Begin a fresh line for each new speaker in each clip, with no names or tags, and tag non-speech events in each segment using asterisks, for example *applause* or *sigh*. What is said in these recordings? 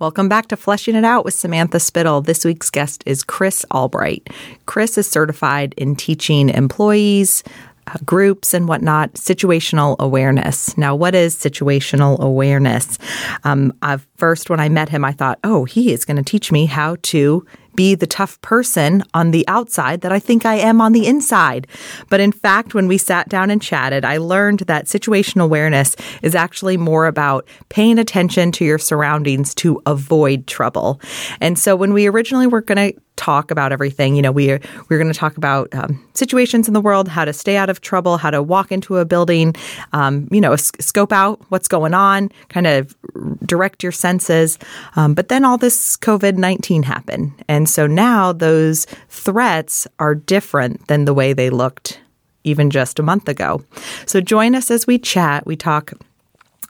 Welcome back to Fleshing It Out with Samantha Spittle. This week's guest is Chris Albright. Chris is certified in teaching employees, uh, groups, and whatnot situational awareness. Now, what is situational awareness? Um, first, when I met him, I thought, oh, he is going to teach me how to be the tough person on the outside that I think I am on the inside. But in fact, when we sat down and chatted, I learned that situational awareness is actually more about paying attention to your surroundings to avoid trouble. And so when we originally were going to talk about everything. You know, we are, we're going to talk about um, situations in the world, how to stay out of trouble, how to walk into a building, um, you know, scope out what's going on, kind of direct your senses. Um, but then all this COVID 19 happened. And so now those threats are different than the way they looked even just a month ago. So join us as we chat. We talk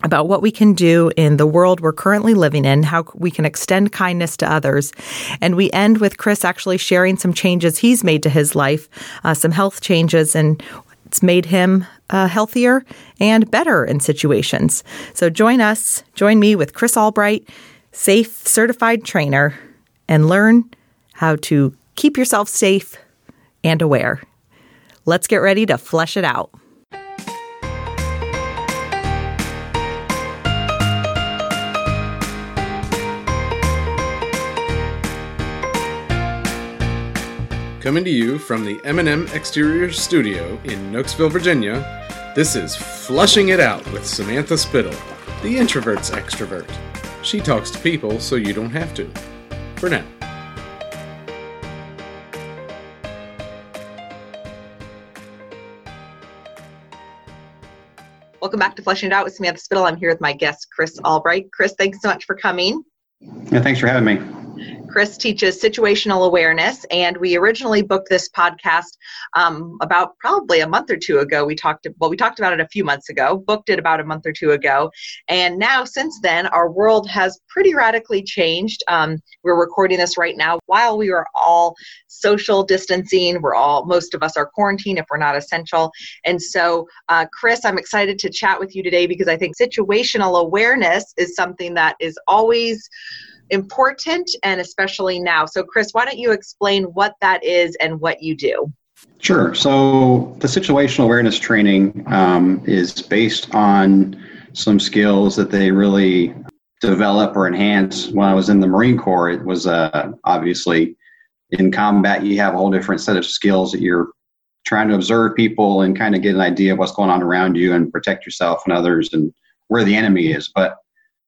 about what we can do in the world we're currently living in, how we can extend kindness to others. And we end with Chris actually sharing some changes he's made to his life, uh, some health changes, and it's made him uh, healthier and better in situations. So join us, join me with Chris Albright, safe certified trainer, and learn how to keep yourself safe and aware. Let's get ready to flesh it out.
Coming to you from the M&M Exterior Studio in Knoxville, Virginia, this is Fleshing It Out with Samantha Spittle, the introvert's extrovert. She talks to people so you don't have to. For now.
Welcome back to Fleshing It Out with Samantha Spittle. I'm here with my guest, Chris Albright. Chris, thanks so much for coming.
Yeah, thanks for having me.
Chris teaches situational awareness, and we originally booked this podcast um, about probably a month or two ago. We talked well, we talked about it a few months ago, booked it about a month or two ago, and now since then, our world has pretty radically changed. Um, we're recording this right now while we are all social distancing. We're all most of us are quarantined if we're not essential, and so uh, Chris, I'm excited to chat with you today because I think situational awareness is something that is always important and especially now. So, Chris, why don't you explain what that is and what you do?
Sure. So, the situational awareness training um, is based on some skills that they really develop or enhance. When I was in the Marine Corps, it was uh, obviously in combat, you have a whole different set of skills that you're trying to observe people and kind of get an idea of what's going on around you and protect yourself and others and where the enemy is. But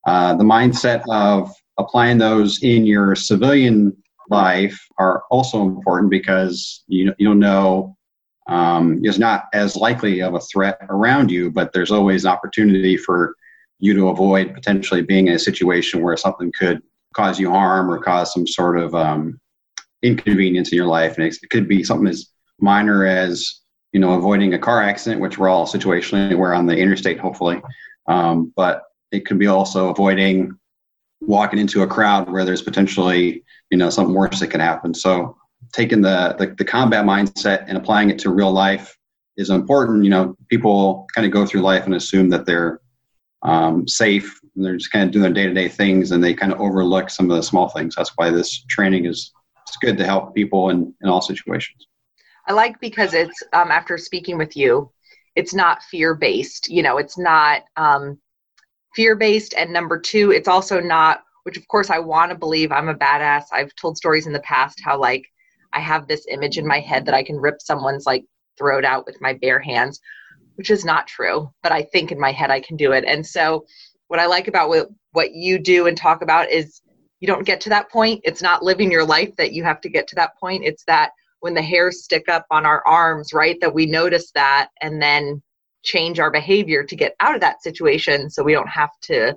uh, the mindset of applying those in your civilian life are also important because you, you don't know um, is not as likely of a threat around you, but there's always an opportunity for you to avoid potentially being in a situation where something could cause you harm or cause some sort of um, inconvenience in your life. And it could be something as minor as you know avoiding a car accident, which we're all situationally aware on the interstate, hopefully. Um, but it could be also avoiding walking into a crowd where there's potentially you know something worse that can happen. So taking the, the, the combat mindset and applying it to real life is important. You know people kind of go through life and assume that they're um, safe they're just kind of doing their day-to-day things and they kind of overlook some of the small things. That's why this training is it's good to help people in, in all situations.
I like because it's um, after speaking with you it's not fear-based. You know it's not um, fear based. And number two, it's also not, which of course I want to believe I'm a badass. I've told stories in the past how like I have this image in my head that I can rip someone's like throat out with my bare hands, which is not true. But I think in my head I can do it. And so what I like about what, what you do and talk about is you don't get to that point. It's not living your life that you have to get to that point. It's that when the hairs stick up on our arms, right, that we notice that and then change our behavior to get out of that situation so we don't have to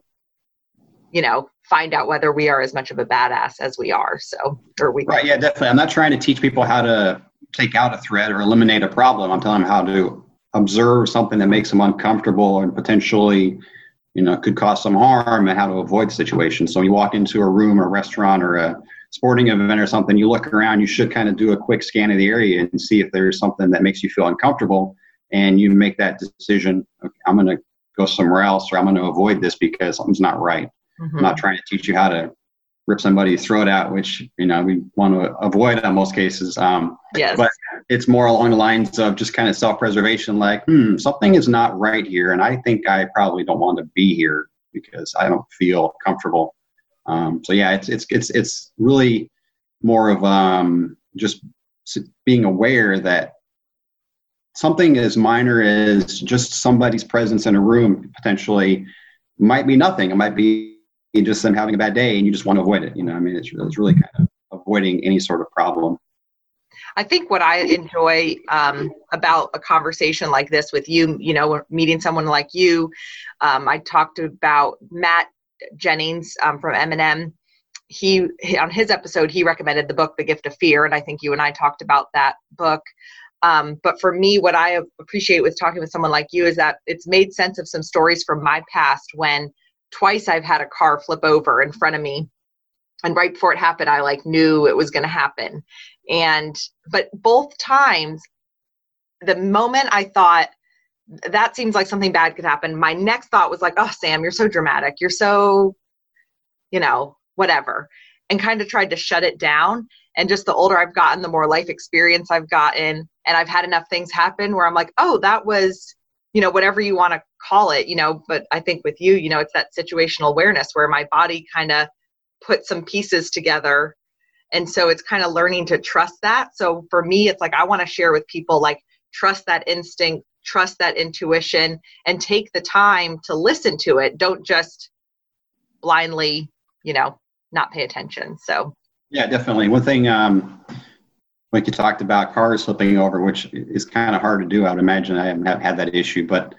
you know find out whether we are as much of a badass as we are. So or we
right yeah definitely. I'm not trying to teach people how to take out a threat or eliminate a problem. I'm telling them how to observe something that makes them uncomfortable and potentially you know could cause some harm and how to avoid the situation. So when you walk into a room or a restaurant or a sporting event or something you look around you should kind of do a quick scan of the area and see if there's something that makes you feel uncomfortable and you make that decision okay, i'm going to go somewhere else or i'm going to avoid this because something's not right mm-hmm. i'm not trying to teach you how to rip somebody's throat out, which you know we want to avoid in most cases. Um,
yes.
But it's more along the lines of just kind of self-preservation, like, hmm, something is not right here, and I think I probably don't want to be here because I don't feel comfortable. Um, so yeah, it's it's it's it's really more of um, just being aware that something as minor as just somebody's presence in a room potentially might be nothing. It might be just them having a bad day, and you just want to avoid it. You know, I mean, it's, it's really kind of avoiding any sort of problem.
I think what I enjoy um, about a conversation like this with you, you know, meeting someone like you, um, I talked about Matt Jennings um, from M&M. He, he on his episode he recommended the book The Gift of Fear, and I think you and I talked about that book. Um, but for me, what I appreciate with talking with someone like you is that it's made sense of some stories from my past when twice I've had a car flip over in front of me. And right before it happened, I like knew it was going to happen. And, but both times, the moment I thought, that seems like something bad could happen, my next thought was like, oh, Sam, you're so dramatic. You're so, you know, whatever. And kind of tried to shut it down. And just the older I've gotten, the more life experience I've gotten. And I've had enough things happen where I'm like, oh, that was you know whatever you want to call it you know but i think with you you know it's that situational awareness where my body kind of put some pieces together. And so it's kind of learning to trust that. So for me it's like i want to share with people like trust that instinct trust that intuition and take the time to listen to it. Don't just blindly you know not pay attention. So
yeah definitely. One thing um like you talked about cars flipping over, which is kind of hard to do. I would imagine I haven't had that issue, but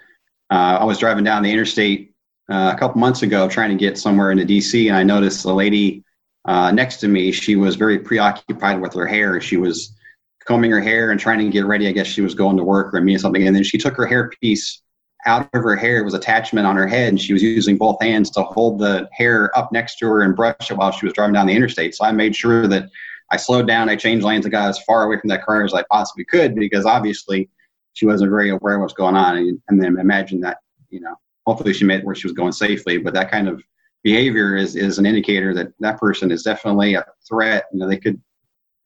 uh, I was driving down the interstate uh, a couple months ago trying to get somewhere into DC, and I noticed the lady uh, next to me. She was very preoccupied with her hair. She was combing her hair and trying to get ready. I guess she was going to work or me something, and then she took her hair piece out of her hair. It was attachment on her head, and she was using both hands to hold the hair up next to her and brush it while she was driving down the interstate. So I made sure that I slowed down. I changed lanes and got as far away from that car as I possibly could because obviously she wasn't very aware of what's going on. And, and then imagine that, you know, hopefully she made where she was going safely. But that kind of behavior is, is an indicator that that person is definitely a threat. You know, they could,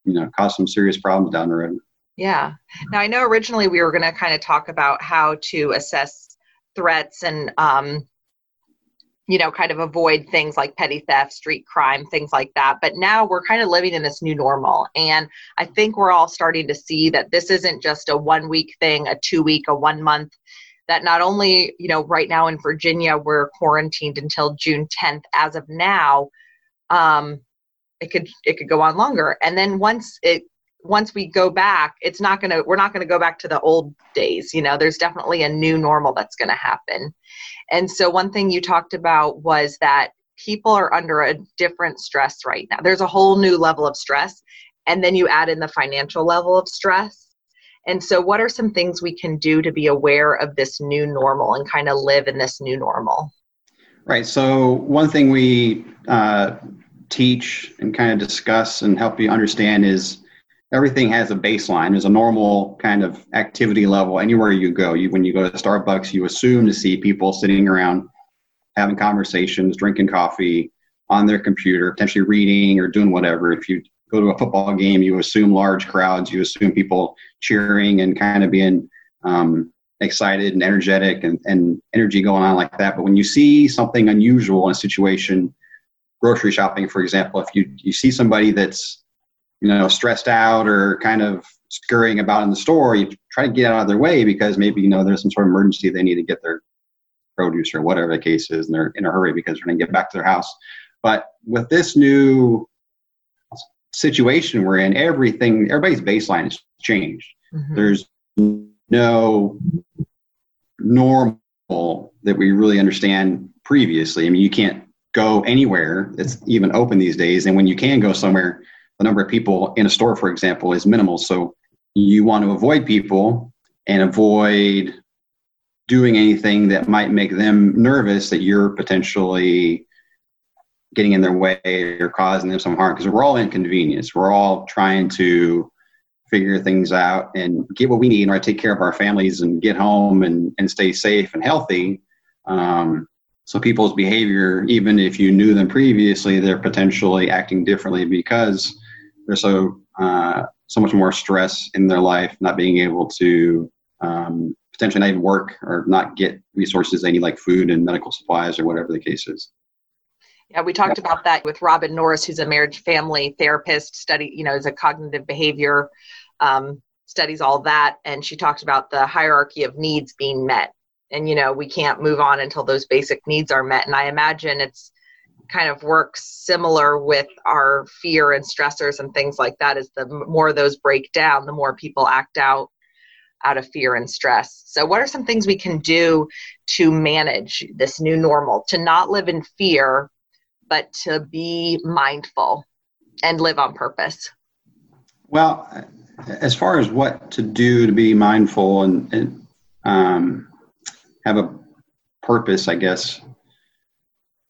you know, cause some serious problems down the road.
Yeah. Now I know originally we were going to kind of talk about how to assess threats and um, you know, kind of avoid things like petty theft, street crime, things like that. But now we're kind of living in this new normal. And I think we're all starting to see that this isn't just a one week thing, a two week, a one month. That not only, you know, right now in Virginia, we're quarantined until June 10th as of now. Um, it could it could go on longer. And then once it once we go back, it's not to, we're not to go back to the old days. You know, there's definitely a new normal that's to happen. And so, one thing you talked about was that people are under a different stress right now. There's a whole new level of stress. And then you add in the financial level of stress. And so, what are some things we can do to be aware of this new normal and kind of live in this new normal?
Right. So, one thing we uh, teach and kind of discuss and help you understand is everything has a baseline. There's a normal kind of activity level anywhere you go. You, when you go to Starbucks, you assume to see people sitting around having conversations, drinking coffee on their computer, potentially reading or doing whatever. If you go to a football game, you assume large crowds, you assume people cheering and kind of being um, excited and energetic and, and energy going on like that. But when you see something unusual in a situation, grocery shopping, for example, if you, you see somebody that's you know, stressed out or kind of scurrying about in the store, you try to get out of their way because maybe, you know, there's some sort of emergency they need to get their produce or whatever the case is, and they're in a hurry because they're going to get back to their house. But with this new situation we're in, everything, everybody's baseline has changed. Mm-hmm. There's no normal that we really understand previously. I mean, you can't go anywhere that's even open these days. And when you can go somewhere, the number of people in a store, for example, is minimal. So you want to avoid people and avoid doing anything that might make them nervous that you're potentially getting in their way or causing them some harm because we're all inconvenienced. We're all trying to figure things out and get what we need or take care of our families and get home and, and stay safe and healthy. Um, so people's behavior, even if you knew them previously, they're potentially acting differently because they're so uh, so much more stress in their life, not being able to um, potentially not even work or not get resources they need, like food and medical supplies or whatever the case is.
Yeah, we talked about that with Robin Norris, who's a marriage family therapist, study, you know, is a cognitive behavior, um, studies all that. And she talked about the hierarchy of needs being met. And, you know, we can't move on until those basic needs are met. And I imagine it's kind of works similar with our fear and stressors and things like that is the more those break down the more people act out out of fear and stress. So what are some things we can do to manage this new normal? To not live in fear but to be mindful and live on purpose.
Well as far as what to do to be mindful and, and um, have a purpose i guess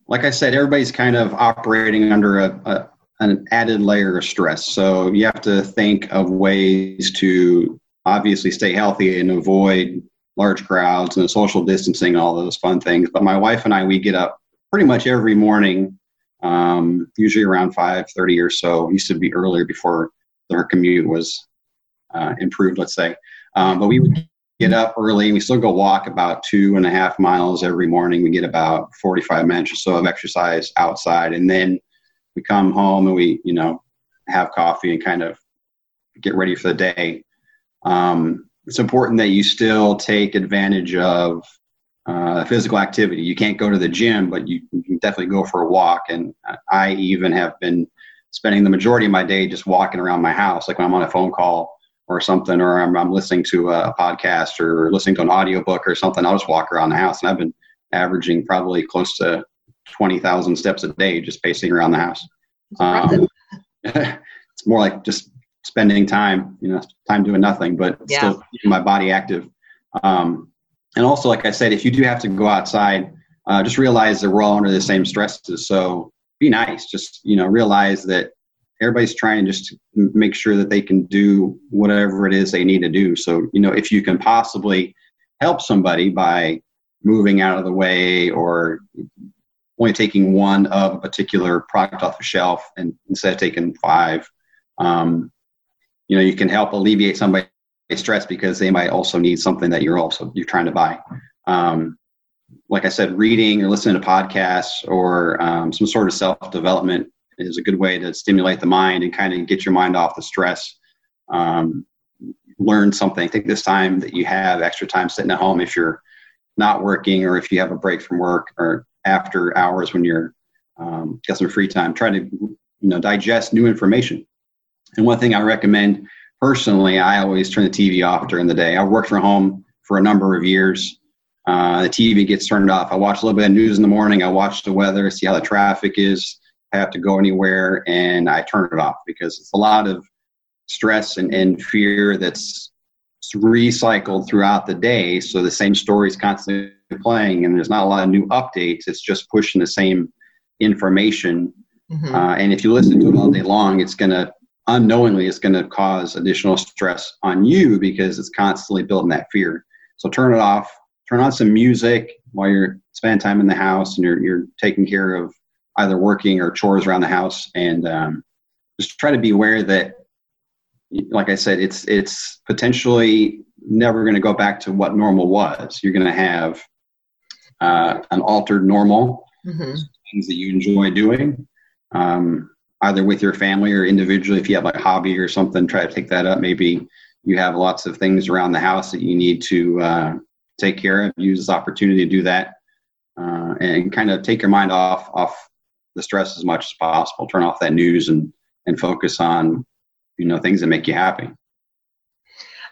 like I said, everybody's kind of operating under a, a, an added layer of stress. So you have to think of ways to obviously stay healthy and avoid large crowds and social distancing, all those fun things. But my wife and I, we get up pretty much every morning, um, usually around 5.30 or so. It used to be earlier before our commute was uh, improved, let's say. Um, but we would get up early. We still go walk about two and a half miles every morning. We get about 45 minutes or so of exercise outside. And then we come home and we, you know, have coffee and kind of get ready for the day. Um, it's important that you still take advantage of uh, physical activity. You can't go to the gym, but you, you, can definitely go for a walk. And I even have been spending the majority of my day just walking around my house, like when I'm on a phone call or something, or I'm, I'm listening to a podcast or listening to an audiobook or something, I'll just walk around the house. And I've been averaging probably close to 20,000 steps a day just pacing around the house. Um, *laughs* it's more like just spending time, you know, time doing nothing, but yeah. still keeping my body active. Um, and also, like I said, if you do have to go outside, uh, just realize that we're all under the same stresses. So be nice. Just, you know, realize that everybody's trying just to make sure that they can do whatever it is they need to do. So, you know, if you can possibly help somebody by moving out of the way or only taking one of a particular product off the shelf and instead of taking five, um, you know, you can help alleviate somebody's stress because they might also need something that you're also you're trying to buy. Um, like I said, reading or listening to podcasts or um, some sort of self development is a good way to stimulate the mind and kind of get your mind off the stress. Um, learn something. Take this time that you have extra time sitting at home, if you're not working or if you have a break from work or after hours when you're um, got some free time, try to you know digest new information. And one thing I recommend personally, I always turn the TV off during the day. I worked from home for a number of years. Uh, the TV gets turned off. I watch a little bit of news in the morning. I watch the weather, see how the traffic is have to go anywhere and I turn it off because it's a lot of stress and, and fear that's recycled throughout the day. So the same story is constantly playing and there's not a lot of new updates. It's just pushing the same information. Mm-hmm. Uh, and if you listen to it all day long, it's going to unknowingly it's going to cause additional stress on you because it's constantly building that fear. So turn it off. Turn on some music while you're spending time in the house and you're you're taking care of either working or chores around the house, and um, just try to be aware that, like I said, it's it's potentially never going to go back to what normal was. You're going to have uh, an altered normal, mm-hmm. things that you enjoy doing, um, either with your family or individually. If you have like a hobby or something, try to take that up. Maybe you have lots of things around the house that you need to uh, take care of. Use this opportunity to do that, uh, and kind of take your mind off off the stress as much as possible. Turn off that news and and focus on you know things that make you happy.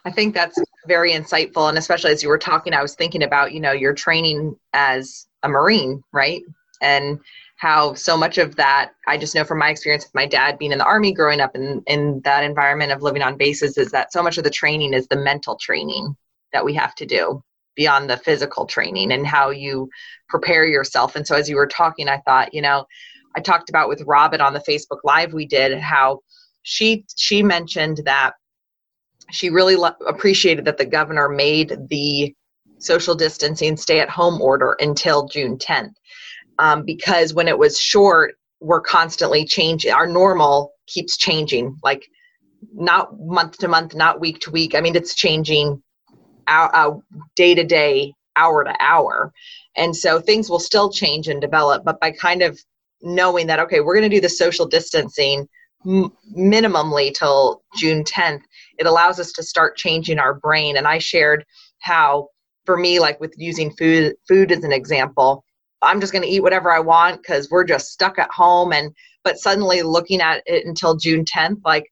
I think that's very insightful, and especially as you were talking, I was thinking about you know your training as a Marine, right? And how so much of that I just know from my experience with my dad being in the army, growing up in in that environment of living on bases, is that so much of the training is the mental training that we have to do beyond the physical training and how you prepare yourself. And so as you were talking, I thought, you know, I talked about with Robin on the Facebook Live we did how she she mentioned that she really lo- appreciated that the governor made the social distancing stay at home order until June 10th. um, because when it was short, we're constantly changing. Our normal keeps changing, like not month to month, not week to week. I mean, it's changing day to day, hour to hour. And so things will still change and develop, but by kind of knowing that, okay, we're going to do the social distancing minimally till June 10th, it allows us to start changing our brain. And I shared how, for me, like with using food, food as an example, I'm just going to eat whatever I want because we're just stuck at home. And but suddenly looking at it until June 10th, like,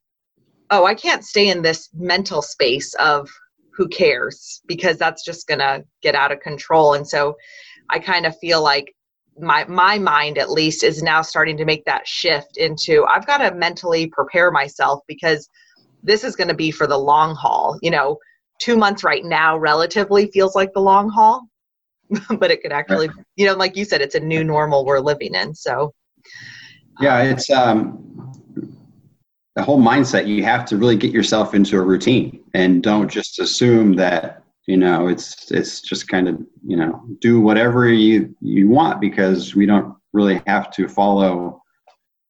oh, I can't stay in this mental space of who cares because that's just going to get out of control. And so I kind of feel like my my mind at least is now starting to make that shift into I've got to mentally prepare myself because this is going to be for the long haul. You know, 2 months right now relatively feels like the long haul, *laughs* but it could actually, you know, like you said it's a new normal we're living in. So
Yeah, it's um the whole mindset you have to really get yourself into a routine and don't just assume that you know it's it's just kind of you know do whatever you you want because we don't really have to follow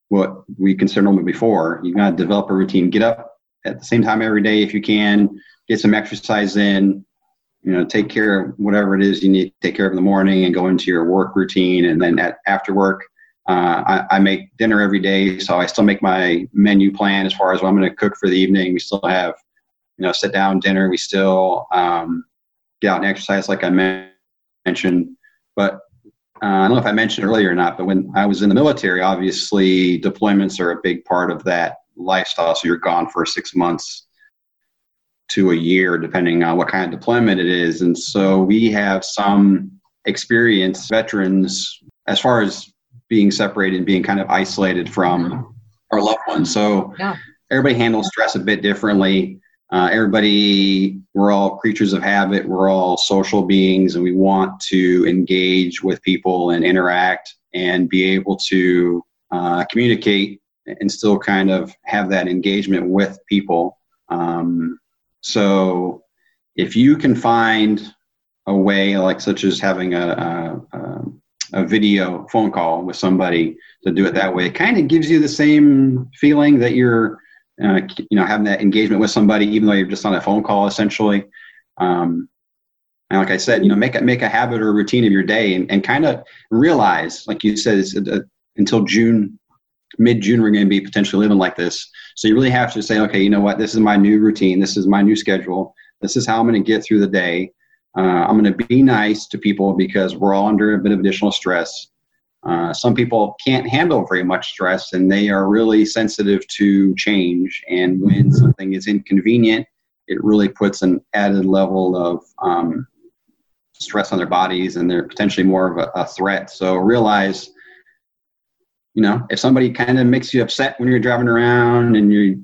what we considered normal before. You got to develop a routine. Get up at the same time every day if you can. Get some exercise in. You know take care of whatever it is you need to take care of in the morning and go into your work routine and then at, after work uh, I, I, make dinner every day so i still make my menu plan as far as what i'm going to cook for the evening we still have you know sit down dinner we still um, get out and exercise like I mentioned. But uh, I don't know if I mentioned earlier or not, but when I was in the military, obviously deployments are a big part of that lifestyle. So you're gone for six months to a year, depending on what kind of deployment it is. And so we have some experienced veterans as far as being separated and being kind of isolated from our loved ones. So yeah. everybody handles stress a bit differently uh, everybody, we're all creatures of habit, we're all social beings, and we want to engage with people and interact and be able to uh, communicate and still kind of have that engagement with people. Um, so, if you can find a way, like such as having a, a, a video phone call with somebody to do it that way, it kind of gives you the same feeling that you're uh, you know, having that engagement with somebody, even though you're just on a phone call, essentially. Um, and like I said, you know, make a, make a habit or a routine of your day, and, and kind of realize, like you said, uh, until June, mid June, we're going to be potentially living like this. So you really have to say, okay, you know what, this is my new routine, this is my new schedule, this is how I'm going to get through the day. Uh, I'm going to be nice to people because we're all under a bit of additional stress. Uh, some people can't handle very much stress and they are really sensitive to change. And when something is inconvenient, it really puts an added level of um, stress on their bodies and they're potentially more of a, a threat. So realize, you know, if somebody kind of makes you upset when you're driving around and you're,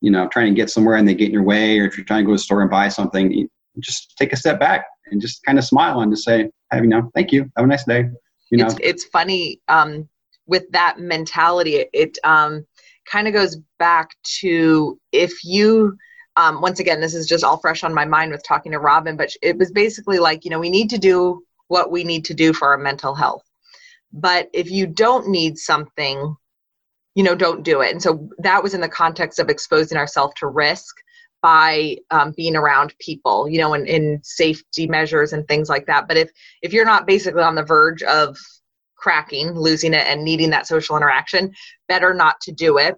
you know, trying to get somewhere and they get in your way, or if you're trying to go to the store and buy something, just take a step back and just kind of smile and just say, hey, you know, thank you. Have a nice day. You know?
It's it's funny um, with that mentality. It um, kind of goes back to if you. Um, once again, this is just all fresh on my mind with talking to Robin, but it was basically like, you know, we need to do what we need to do for our mental health. But if you don't need something, you know, don't do it. And so that was in the context of exposing ourselves to risk by um, being around people, you know, and in safety measures and things like that. But if if you're not basically on the verge of cracking, losing it, and needing that social interaction, better not to do it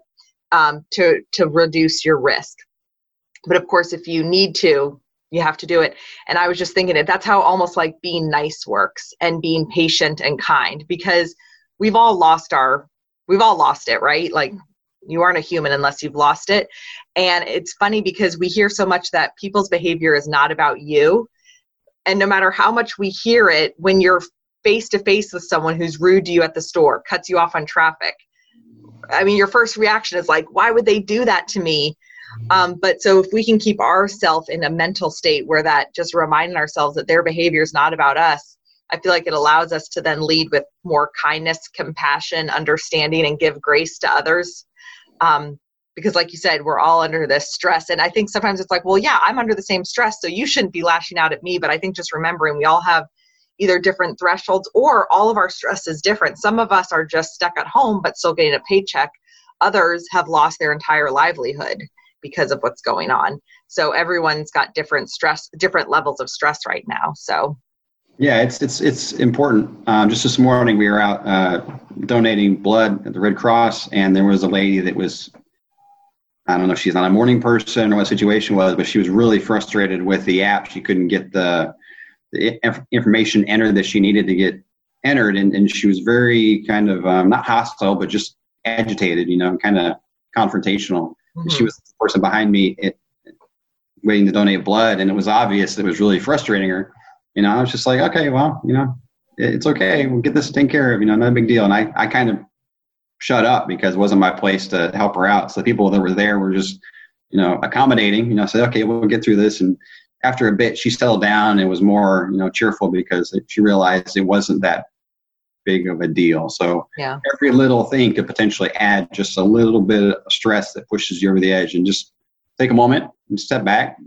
um, to to reduce your risk. But of course, if you need to, you have to do it. And I was just thinking it. That's how almost like being nice works and being patient and kind because we've all lost our we've all lost it, right? Like you aren't a human unless you've lost it. And it's funny because we hear so much that people's behavior is not about you. And no matter how much we hear it, when you're face to face with someone who's rude to you at the store, cuts you off on traffic, I mean, your first reaction is like, why would they do that to me? Um, but so if we can keep ourselves in a mental state where that just reminding ourselves that their behavior is not about us, I feel like it allows us to then lead with more kindness, compassion, understanding, and give grace to others um, because like you said we're all under this stress and i think sometimes it's like well yeah i'm under the same stress so you shouldn't be lashing out at me but i think just remembering we all have either different thresholds or all of our stress is different. Some of us are just stuck at home but still getting a paycheck. Others have lost their entire livelihood because of what's going on. So everyone's got different stress, different levels of stress right now. So
yeah, it's it's it's important. Um, just this morning, we were out uh, donating blood at the Red Cross, and there was a lady that was, I don't know if she's not a morning person or what the situation was, but she was really frustrated with the app. She couldn't get the, the information entered that she needed to get entered, and, and she was very kind of um, not hostile, but just agitated, you know, kind of confrontational. Mm-hmm. She was the person behind me it, waiting to donate blood, and it was obvious that it was really frustrating her you know, I was just like, okay, well, you know, it's okay. We'll get this taken care of. You know, not a big deal. And I, I kind of shut up because it wasn't my place to help her out. So the people that were there were just, you know, accommodating. You know, said, okay, we'll get through this. And after a bit, she settled down and was more, you know, cheerful because she realized it wasn't that big of a deal. So yeah. every little thing could potentially add just a little bit of stress that pushes you over the edge. And just take a moment and step back,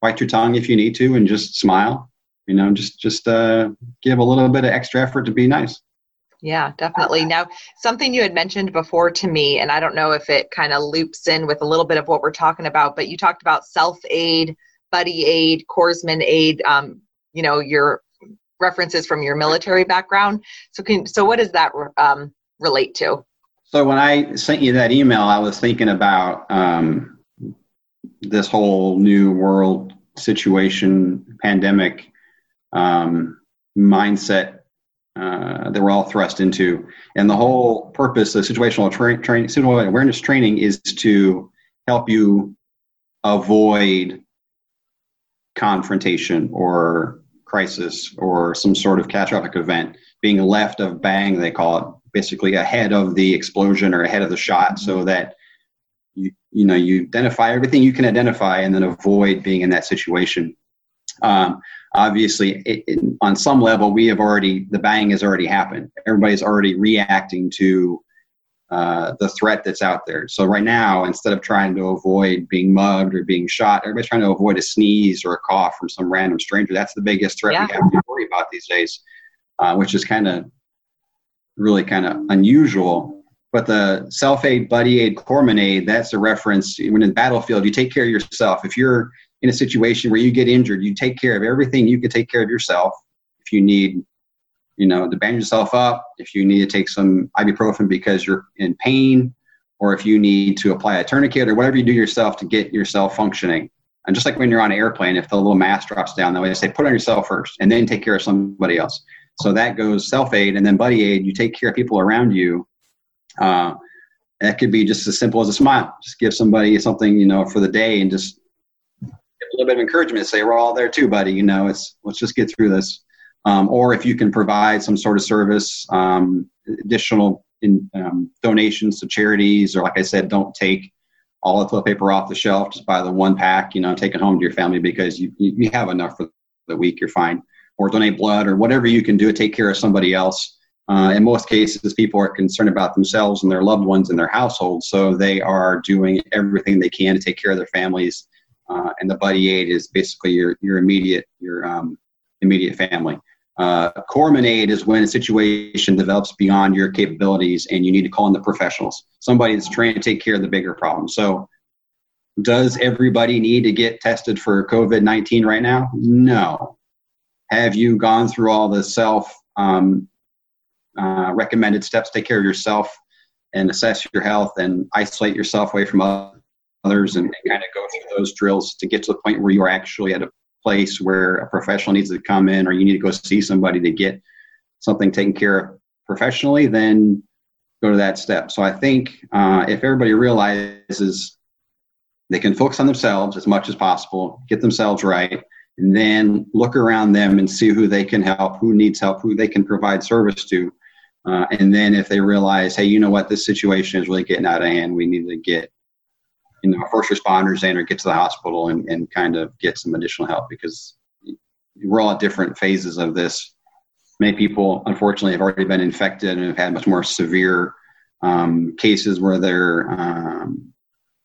bite your tongue if you need to, and just smile you know just just uh, give a little bit of extra effort to be nice.
Yeah definitely. Now something you had mentioned before to me and i don't know if it kind of loops in with a little bit of what we're talking about but you talked about self-aid buddy aid corpsman aid um, you know your references from your military background. So can so what does that um, relate to?
So when i sent you that email i was thinking about um, this whole new world situation pandemic um, mindset uh, that we're all thrust into. And the whole purpose of situational tra- situational awareness training, is to help you avoid confrontation or crisis or some sort of catastrophic event being left of bang they call it basically ahead of the explosion or ahead of the shot so that you you know you identify everything you can identify and then avoid being in that situation um, obviously it, it, on some level we have already the bang has already happened. Everybody's already reacting to uh, the threat that's out there. So right now instead of trying to avoid being mugged or being shot everybody's trying to avoid a sneeze or a cough from some random stranger. That's the biggest threat yeah. we have to worry about these days uh, which is kind of really kind of unusual. But the self-aid buddy aid corpsman aid that's a reference. When in the battlefield you take care of yourself. If you're in a situation where you get injured, you take care of everything you can take care of yourself. If you need, you know, to band yourself up, if you need to take some ibuprofen because you're in pain, or if you need to apply a tourniquet or whatever you do yourself to get yourself functioning. And just like when you're on an airplane, if the little mask drops down, they say put on yourself first and then take care of somebody else. So that goes self aid and then buddy aid. You take care of people around you. Uh, that could be just as simple as a smile. Just give somebody something, you know, for the day and just a little bit of encouragement, to say we're all there too, buddy. You know, it's let's just get through this. Um, or if you can provide some sort of service, um, additional in, um, donations to charities, or like I said, don't take all the toilet paper off the shelf. Just buy the one pack, you know, take it home to your family because you you have enough for the week. You're fine. Or donate blood, or whatever you can do to take care of somebody else. Uh, in most cases, people are concerned about themselves and their loved ones in their household, so they are doing everything they can to take care of their families uh, and the buddy aid is basically your your immediate your um, immediate family. Uh, corpsman aid is when a situation develops beyond your capabilities and you need to call in the professionals, somebody that's trying to take care of the bigger problem. So, does everybody need to get tested for COVID 19 right now? No. Have you gone through all the self um, uh, recommended steps take care of yourself and assess your health and isolate yourself away from others and, and kind of go through those drills to get to the point where you're actually at a place where a professional needs to come in or you need to go see somebody to get something taken care of professionally, then go to that step. So I think uh, if everybody realizes they can focus on themselves as much as possible, get themselves right, and then look around them and see who they can help, who needs help, who they can provide service to. Uh, and then if they realize, hey, you know what, this situation is really getting out of hand, we need to get you know first responders in or get to the hospital and, and kind of get some additional help because we're all at different phases of this. Many people, unfortunately, have already been infected and have had much more severe um, cases where they're um,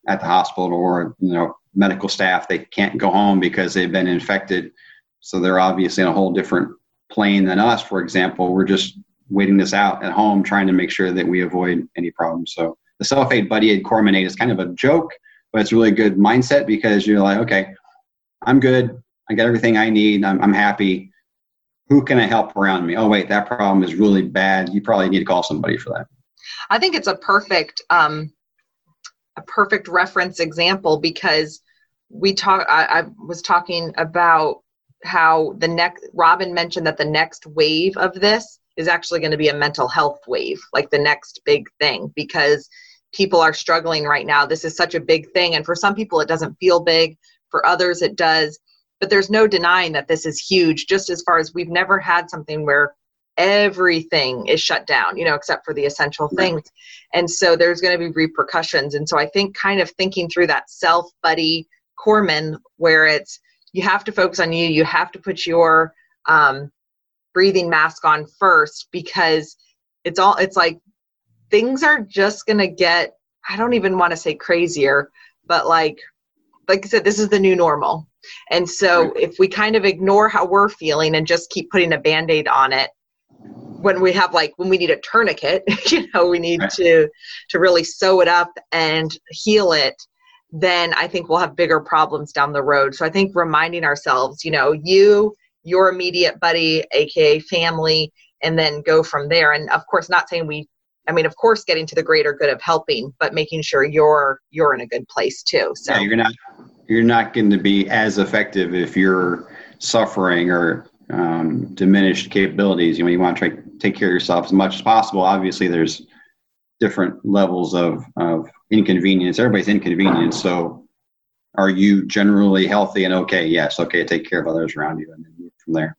at the hospital or you know medical staff they can't go home because they've been infected. So they're obviously in a whole different plane than us, for example. We're just waiting this out at home, trying to make sure that we avoid any problems. So the Self Aid Buddy Aid Corpsman Aid is kind of a joke, but it's really good mindset because you're like, okay, I'm good. I got everything I need. I'm, I'm happy. Who can I help around me? Oh, wait, that problem is really bad. You probably need to call somebody for that.
I think it's a perfect, um, a perfect reference example because we talk. I, I was talking about how the next. Robin mentioned that the next wave of this is actually going to be a mental health wave, like the next big thing, because people are struggling right now. This is such a big thing, and for some people, it doesn't feel big. For others, it does. But there's no denying that this is huge, just as far as we've never had something where everything is shut down, you know, except for the essential things. And so there's going to be repercussions. And so I think kind of thinking through that self buddy corpsman, where it's you have to focus on you, you have to put your um, breathing mask on first because it's all, it's like things are just going to get, I don't even want to say crazier, but like, like I said, this is the new normal. And so if we kind of ignore how we're feeling and just keep putting a band aid on it, when we have like when we need a tourniquet, *laughs* you know, we need to to really sew it up and heal it, then I think we'll have bigger problems down the road. So I think reminding ourselves, you know, you, your immediate buddy, aka family, and then go from there. And of course, not saying we I mean, of course, getting to the greater good of helping, but making sure you're you're in a good place too. So
yeah, you're not you're not going to be as effective if you're suffering or um, diminished capabilities. You know, you want to try take care of yourself as much as possible. Obviously, there's different levels of of inconvenience. Everybody's inconvenienced. So, are you generally healthy and okay? Yes, okay. Take care of others around you, and then move from there.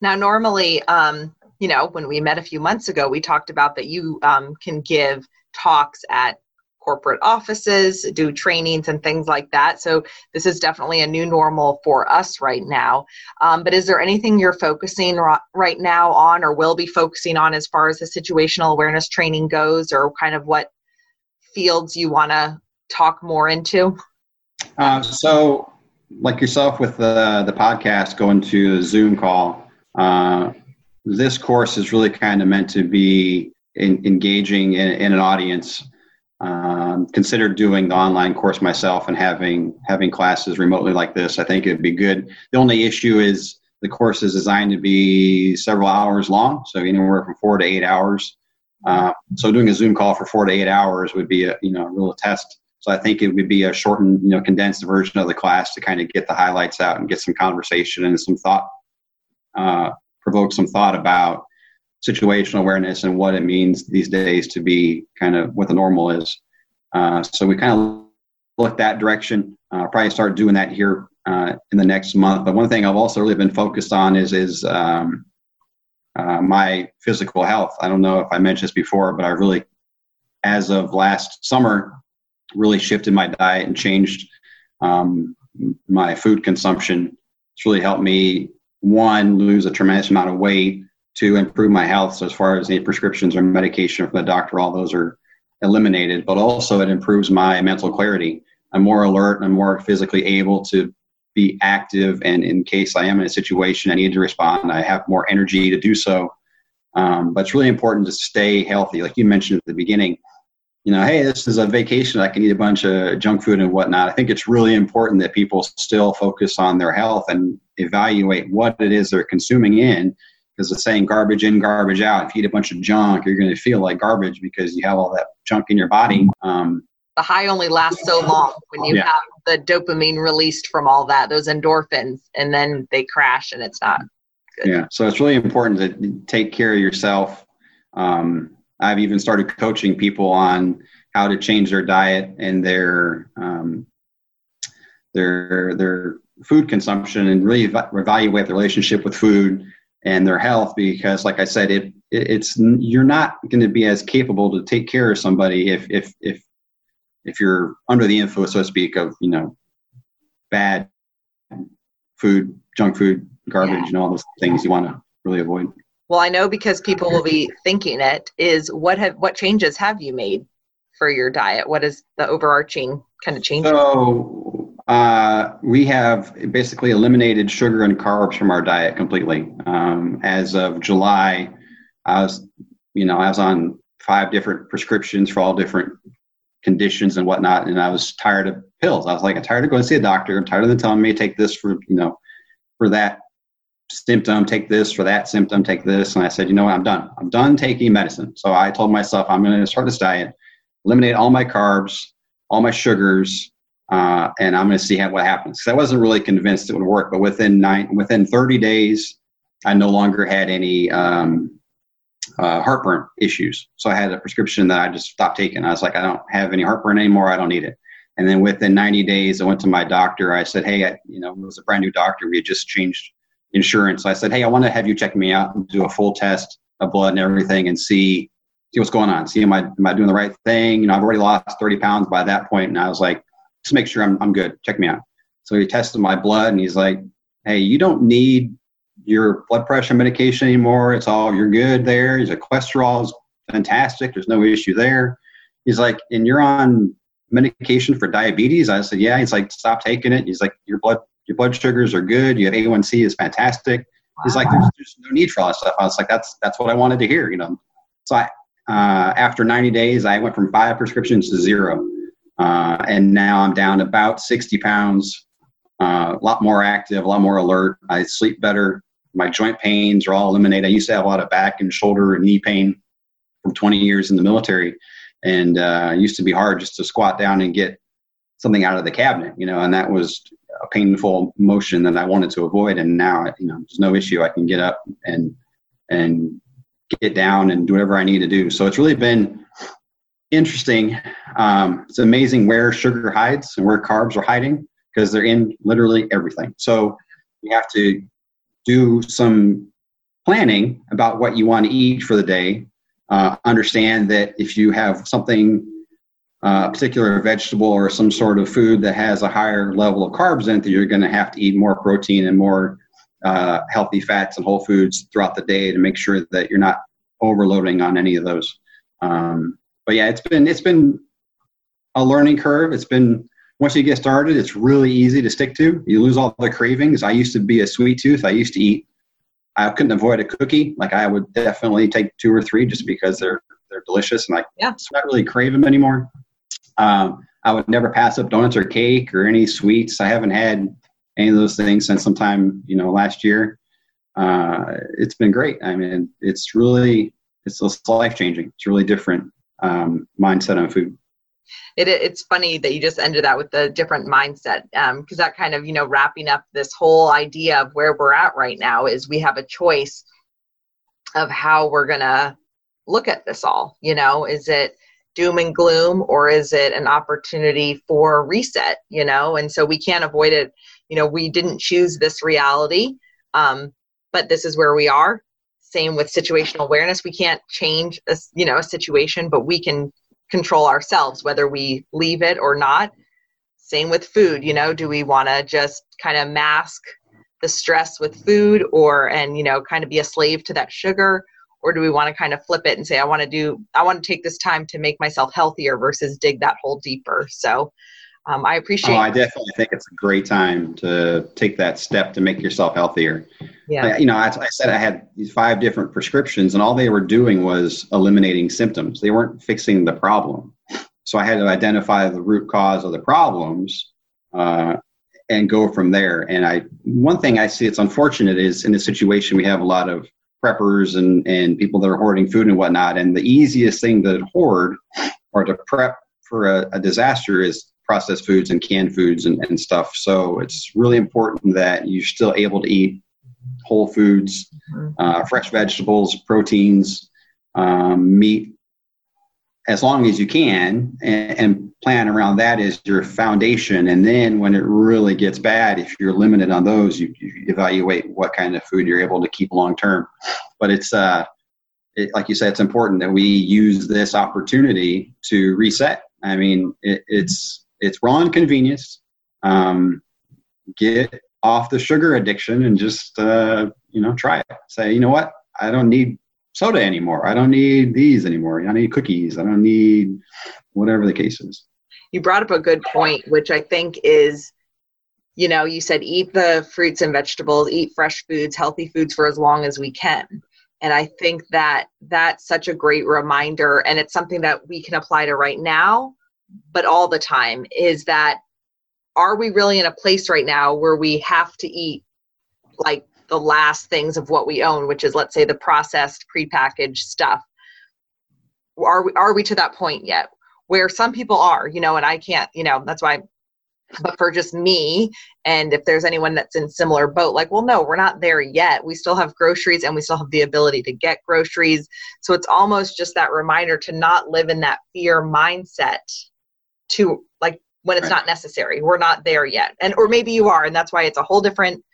Now, normally, um, you know, when we met a few months ago, we talked about that you um, can give talks at corporate offices, do trainings and things like that. So this is definitely a new normal for us right now. Um, but is there anything you're focusing right now on or will be focusing on as far as the situational awareness training goes or kind of what fields you want to talk more into?
Uh, so like yourself with the, the podcast going to a Zoom call, uh, this course is really kind of meant to be in, engaging in, in, an audience. Um, considered doing the online course myself and having having classes remotely like this. I think it'd be good. The only issue is the course is designed to be several hours long, so anywhere from four to eight hours. Uh, so doing a Zoom call for four to eight hours would be a you know a real test. So I think it would be a shortened, you know, condensed version of the class to kind of get the highlights out and get some conversation and some thought uh, provoke some thought about situational awareness and what it means these days to be kind of what the normal is. Uh, so we kind of look that direction. Uh, probably start doing that here uh, in the next month. But one thing I've also really been focused on is is um, uh, my physical health. I don't know if I mentioned this before, but I really, as of last summer, really shifted my diet and changed um, my food consumption. It's really helped me one, lose a tremendous amount of weight, to improve my health. So as far as any prescriptions or medication from the doctor, all those are eliminated, but also it improves my mental clarity. I'm more alert and I'm more physically able to be active. And in case I am in a situation I need to respond, I have more energy to do so. Um, but it's really important to stay healthy. Like you mentioned at the beginning, you know, hey, this is a vacation. I can eat a bunch of junk food and whatnot. I think it's really important that people still focus on their health and evaluate what it is they're consuming in. Because the saying garbage in, garbage out. If you eat a bunch of junk, you're going to feel like garbage because you have all that junk in your body. Um,
the high only lasts so long when you yeah. have the dopamine released from all that, those endorphins, and then they crash and it's not good.
Yeah. So it's really important to take care of yourself. Um, I've even started coaching people on how to change their diet and their um, their their food consumption and really evaluate the relationship with food and their health because like i said it, it it's you're not going to be as capable to take care of somebody if if if if you're under the influence so to speak of you know bad food junk food garbage yeah. and all those things you want to really avoid
well, I know because people will be thinking it is what have what changes have you made for your diet? What is the overarching kind of change?
So Uh, we have basically eliminated sugar and carbs from our diet completely. Um, as of July, I was, you know, I was on five different prescriptions for all different conditions and whatnot, and I was tired of pills. I was like, I'm tired of going to see a doctor. I'm tired of them telling me to take this for, you know, for that symptom, take this for that symptom, take this. And I said, you know what, I'm done. I'm done taking medicine. So I told myself I'm going to start this diet, eliminate all my carbs, all my sugars, uh, and I'm going to see how, what happens. So I wasn't really convinced it would work, but within nine, within 30 days, I no longer had any um, uh, heartburn issues. So I had a prescription that I just stopped taking. I was like, I don't have any heartburn anymore. I don't need it. And then within 90 days, I went to my doctor. I said, Hey, I, you know, it was a brand new doctor. We had just changed insurance. I said, Hey, I want to have you check me out and do a full test of blood and everything and see, see what's going on. See, am I, am I doing the right thing? You know, I've already lost 30 pounds by that point, And I was like, just make sure I'm, I'm good. Check me out. So he tested my blood and he's like, Hey, you don't need your blood pressure medication anymore. It's all, you're good there. He's like, cholesterol is fantastic. There's no issue there. He's like, and you're on medication for diabetes? I said, yeah. He's like, stop taking it. He's like, your blood your blood sugars are good. You have A1C is fantastic. He's like, there's, there's no need for all that stuff. I was like, that's that's what I wanted to hear, you know. So I, uh, after 90 days, I went from five prescriptions to zero, uh, and now I'm down about 60 pounds. Uh, a lot more active, a lot more alert. I sleep better. My joint pains are all eliminated. I used to have a lot of back and shoulder and knee pain from 20 years in the military, and uh, it used to be hard just to squat down and get something out of the cabinet, you know, and that was a painful motion that I wanted to avoid. And now, you know, there's no issue. I can get up and and get down and do whatever I need to do. So it's really been interesting. Um, it's amazing where sugar hides and where carbs are hiding because they're in literally everything. So you have to do some planning about what you want to eat for the day. Uh, understand that if you have something a particular vegetable or some sort of food that has a higher level of carbs in it, that you're going to have to eat more protein and more uh, healthy fats and whole foods throughout the day to make sure that you're not overloading on any of those. Um, but yeah, it's been it's been a learning curve. It's been once you get started, it's really easy to stick to. You lose all the cravings. I used to be a sweet tooth. I used to eat. I couldn't avoid a cookie. Like I would definitely take two or three just because they're they're delicious, and I yeah. not really crave them anymore. Um, I would never pass up donuts or cake or any sweets. I haven't had any of those things since sometime you know last year. Uh, it's been great. I mean, it's really it's life changing. It's really different um, mindset on food.
It, it's funny that you just ended that with the different mindset because um, that kind of you know wrapping up this whole idea of where we're at right now is we have a choice of how we're gonna look at this all. You know, is it doom and gloom or is it an opportunity for reset you know? And so we can't avoid it. You know we didn't choose this reality um, but this is where we are. Same with situational awareness. We can't change a, you know a situation but we can control ourselves whether we leave it or not. Same with food you know? Do we want to just kind of mask the stress with food or and you know kind of be a slave to that sugar or do we want to kind of flip it and say i want to do i want to take this time to make myself healthier versus dig that hole deeper. So um, i appreciate
oh, i definitely think it's a great time to take that step to make yourself healthier. Yeah. I, you know I, I said i had these five different prescriptions and all they were doing was eliminating symptoms. They weren't fixing the problem. So i had to identify the root cause of the problems uh, and go from there. And i one thing i see it's unfortunate is in this situation we have a lot of preppers and, and people that are hoarding food and whatnot. And the easiest thing to hoard or to prep for a, a disaster is processed foods and canned foods and, and stuff. So it's really important that you're still able to eat whole foods, uh, fresh vegetables, proteins, um, meat, as long as you can and, and, plan around that is your foundation and then when it really gets bad if you're limited on those you, you evaluate what kind of food you're able to keep long term but it's uh it, like you said it's important that we use this opportunity to reset i mean it, it's it's raw and convenience um, get off the sugar addiction and just uh, you know try it say you know what i don't need soda anymore. I don't need these anymore. I don't need cookies. I don't need whatever the case is.
You brought up a good point, which I think is you know, you said eat the fruits and vegetables, eat fresh foods, healthy foods for as long as we can. And I think that that's such a great reminder. And it's something that we can apply to right now, but all the time is that are we really in a place right now where we have to eat like the last things of what we own, which is, let's say, the processed, prepackaged stuff? Are we, are we to that point yet? Where some people are, you know, and I can't, you know, that's why but for just me and if there's anyone that's in similar boat like well no we're not there yet. We still have groceries and we still have the ability to get groceries. So it's almost just that reminder to not live in that fear mindset to like when it's right. not necessary. We're not there yet. And or maybe you are and that's why it's a whole different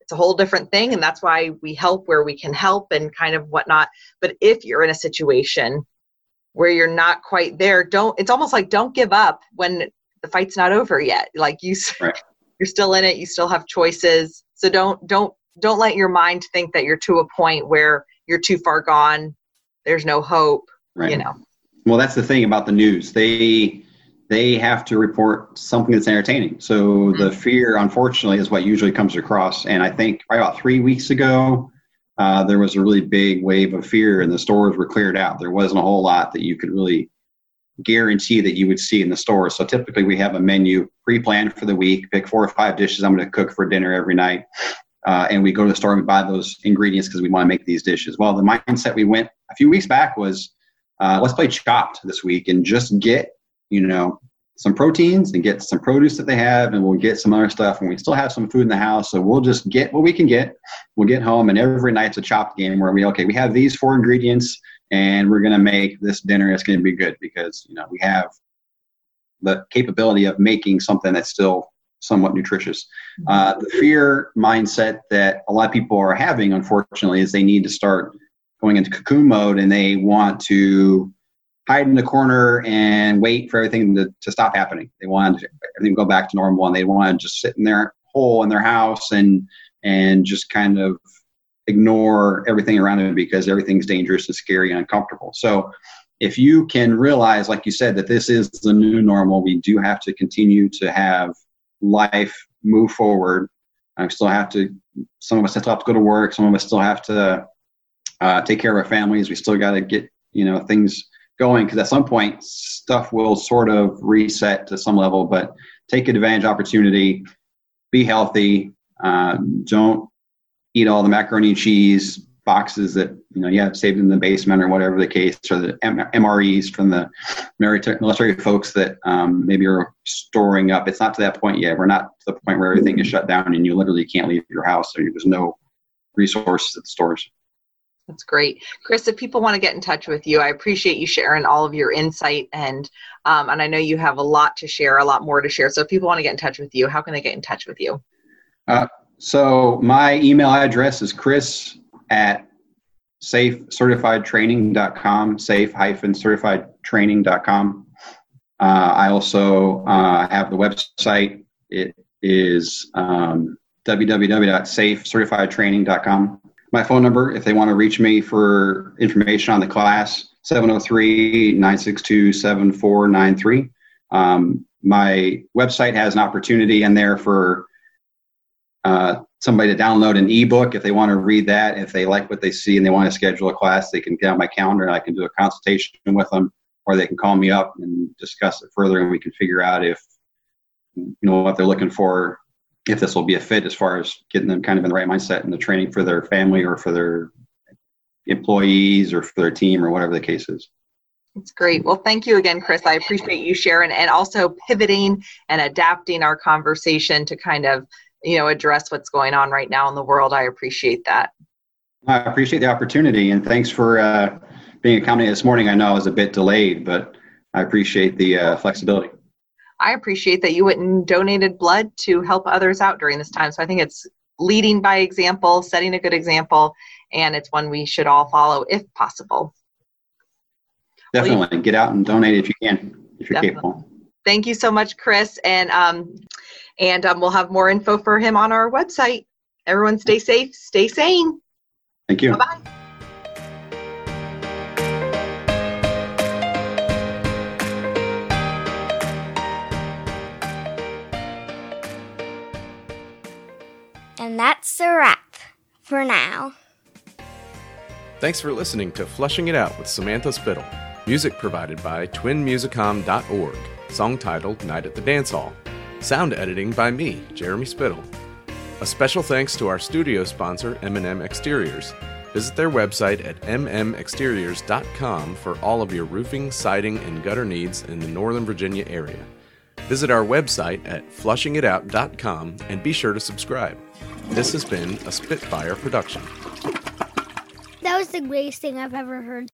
it's a whole different thing and that's why we help where we can help and kind of whatnot. But if you're in a situation where you're not quite there don't it's almost like don't give up when the fight's not over yet. Like you right. you're still in it you still have choices. So don't don't don't let your mind think that you're to a point where you're too far gone. There's no hope right. you know?
Well that's the thing about the news. They they have to report something that's entertaining. So mm-hmm. the fear unfortunately is what usually comes across. And i think right about three weeks ago uh, there was a really big wave of fear and the stores were cleared out there wasn't a whole lot that you could really guarantee that you would see in the store. So typically we have a menu pre-planned for the week, pick four or five dishes I'm going to cook for dinner every night. Uh, and we go to the store and we buy those ingredients because we want to make these dishes. Well, the mindset we went a few weeks back was uh, let's play chopped this week and just get, you know, some proteins and get some produce that they have and we'll get some other stuff and we still have some food in the house so we'll just get what we can get. We'll get home and every night's a chopped game where we okay we have these four ingredients and we're going to make this dinner. It's going to be good because you know we have the capability of making something that's still somewhat nutritious. Mm-hmm. uh, the fear mindset that a lot of people are having unfortunately is they need to start going into cocoon mode and they want to hide in the corner and wait for everything to, to stop happening they want everything to go back to normal and they want to just sit in their hole in their house and and just kind of ignore everything around them because everything's dangerous and scary and uncomfortable. So if you can realize, like you said, that this is the new normal, we do have to continue to have life move forward. I still have to, some of us still have to go to work. Some of us still have to uh, take care of our families. We still got to get, you know, things going because at some point stuff will sort of reset to some level, but take advantage opportunity, be healthy. Uh, don't eat all the macaroni and cheese boxes that you know you have saved in the basement or whatever the case, or the MREs from the military folks that um, maybe are storing up. It's not to that point yet. We're not to the point where everything is shut down and you literally can't leave your house. So there's no resources at the stores.
That's great, Chris. If people want to get in touch with you, I appreciate you sharing all of your insight and um, and I know you have a lot to share, a lot more to share. So if people want to get in touch with you, how can they get in touch with you?
Uh, so my email address is chris at safecertifiedtraining.com, safe-certifiedtraining.com. Uh, I also uh, have the website. It is um, www.safecertifiedtraining.com. My phone number, if they want to reach me for information on the class, 703-962-7493. Um, my website has an opportunity in there for uh, somebody to download an ebook if they want to read that. If they like what they see and they want to schedule a class, they can get on my calendar and I can do a consultation with them, or they can call me up and discuss it further, and we can figure out if you know what they're looking for, if this will be a fit as far as getting them kind of in the right mindset and the training for their family or for their employees or for their team or whatever the case is.
That's great. Well, thank you again, Chris. I appreciate you sharing and also pivoting and adapting our conversation to kind of you know address what's going on right now in the world i appreciate that
i appreciate the opportunity and thanks for uh, being accommodated this morning i know i was a bit delayed but i appreciate the uh, flexibility
i appreciate that you went and donated blood to help others out during this time so i think it's leading by example setting a good example and it's one we should all follow if possible
definitely well, get out and donate if you can if you're definitely. capable
thank you so much chris and um, and um, we'll have more info for him on our website. Everyone stay safe, stay sane.
Thank you. Bye bye.
And that's a wrap for now.
Thanks for listening to Fleshing It Out with Samantha Spittle. Music provided by twinmusicom.org. Song titled Night at the Dance Hall. Sound editing by me, Jeremy Spittle. A special thanks to our studio sponsor, M&M Exteriors. Visit their website at mmexteriors.com for all of your roofing, siding, and gutter needs in the Northern Virginia area. Visit our website at fleshingitout.com and be sure to subscribe. This has been a Spitfire production.
That was the greatest thing I've ever heard.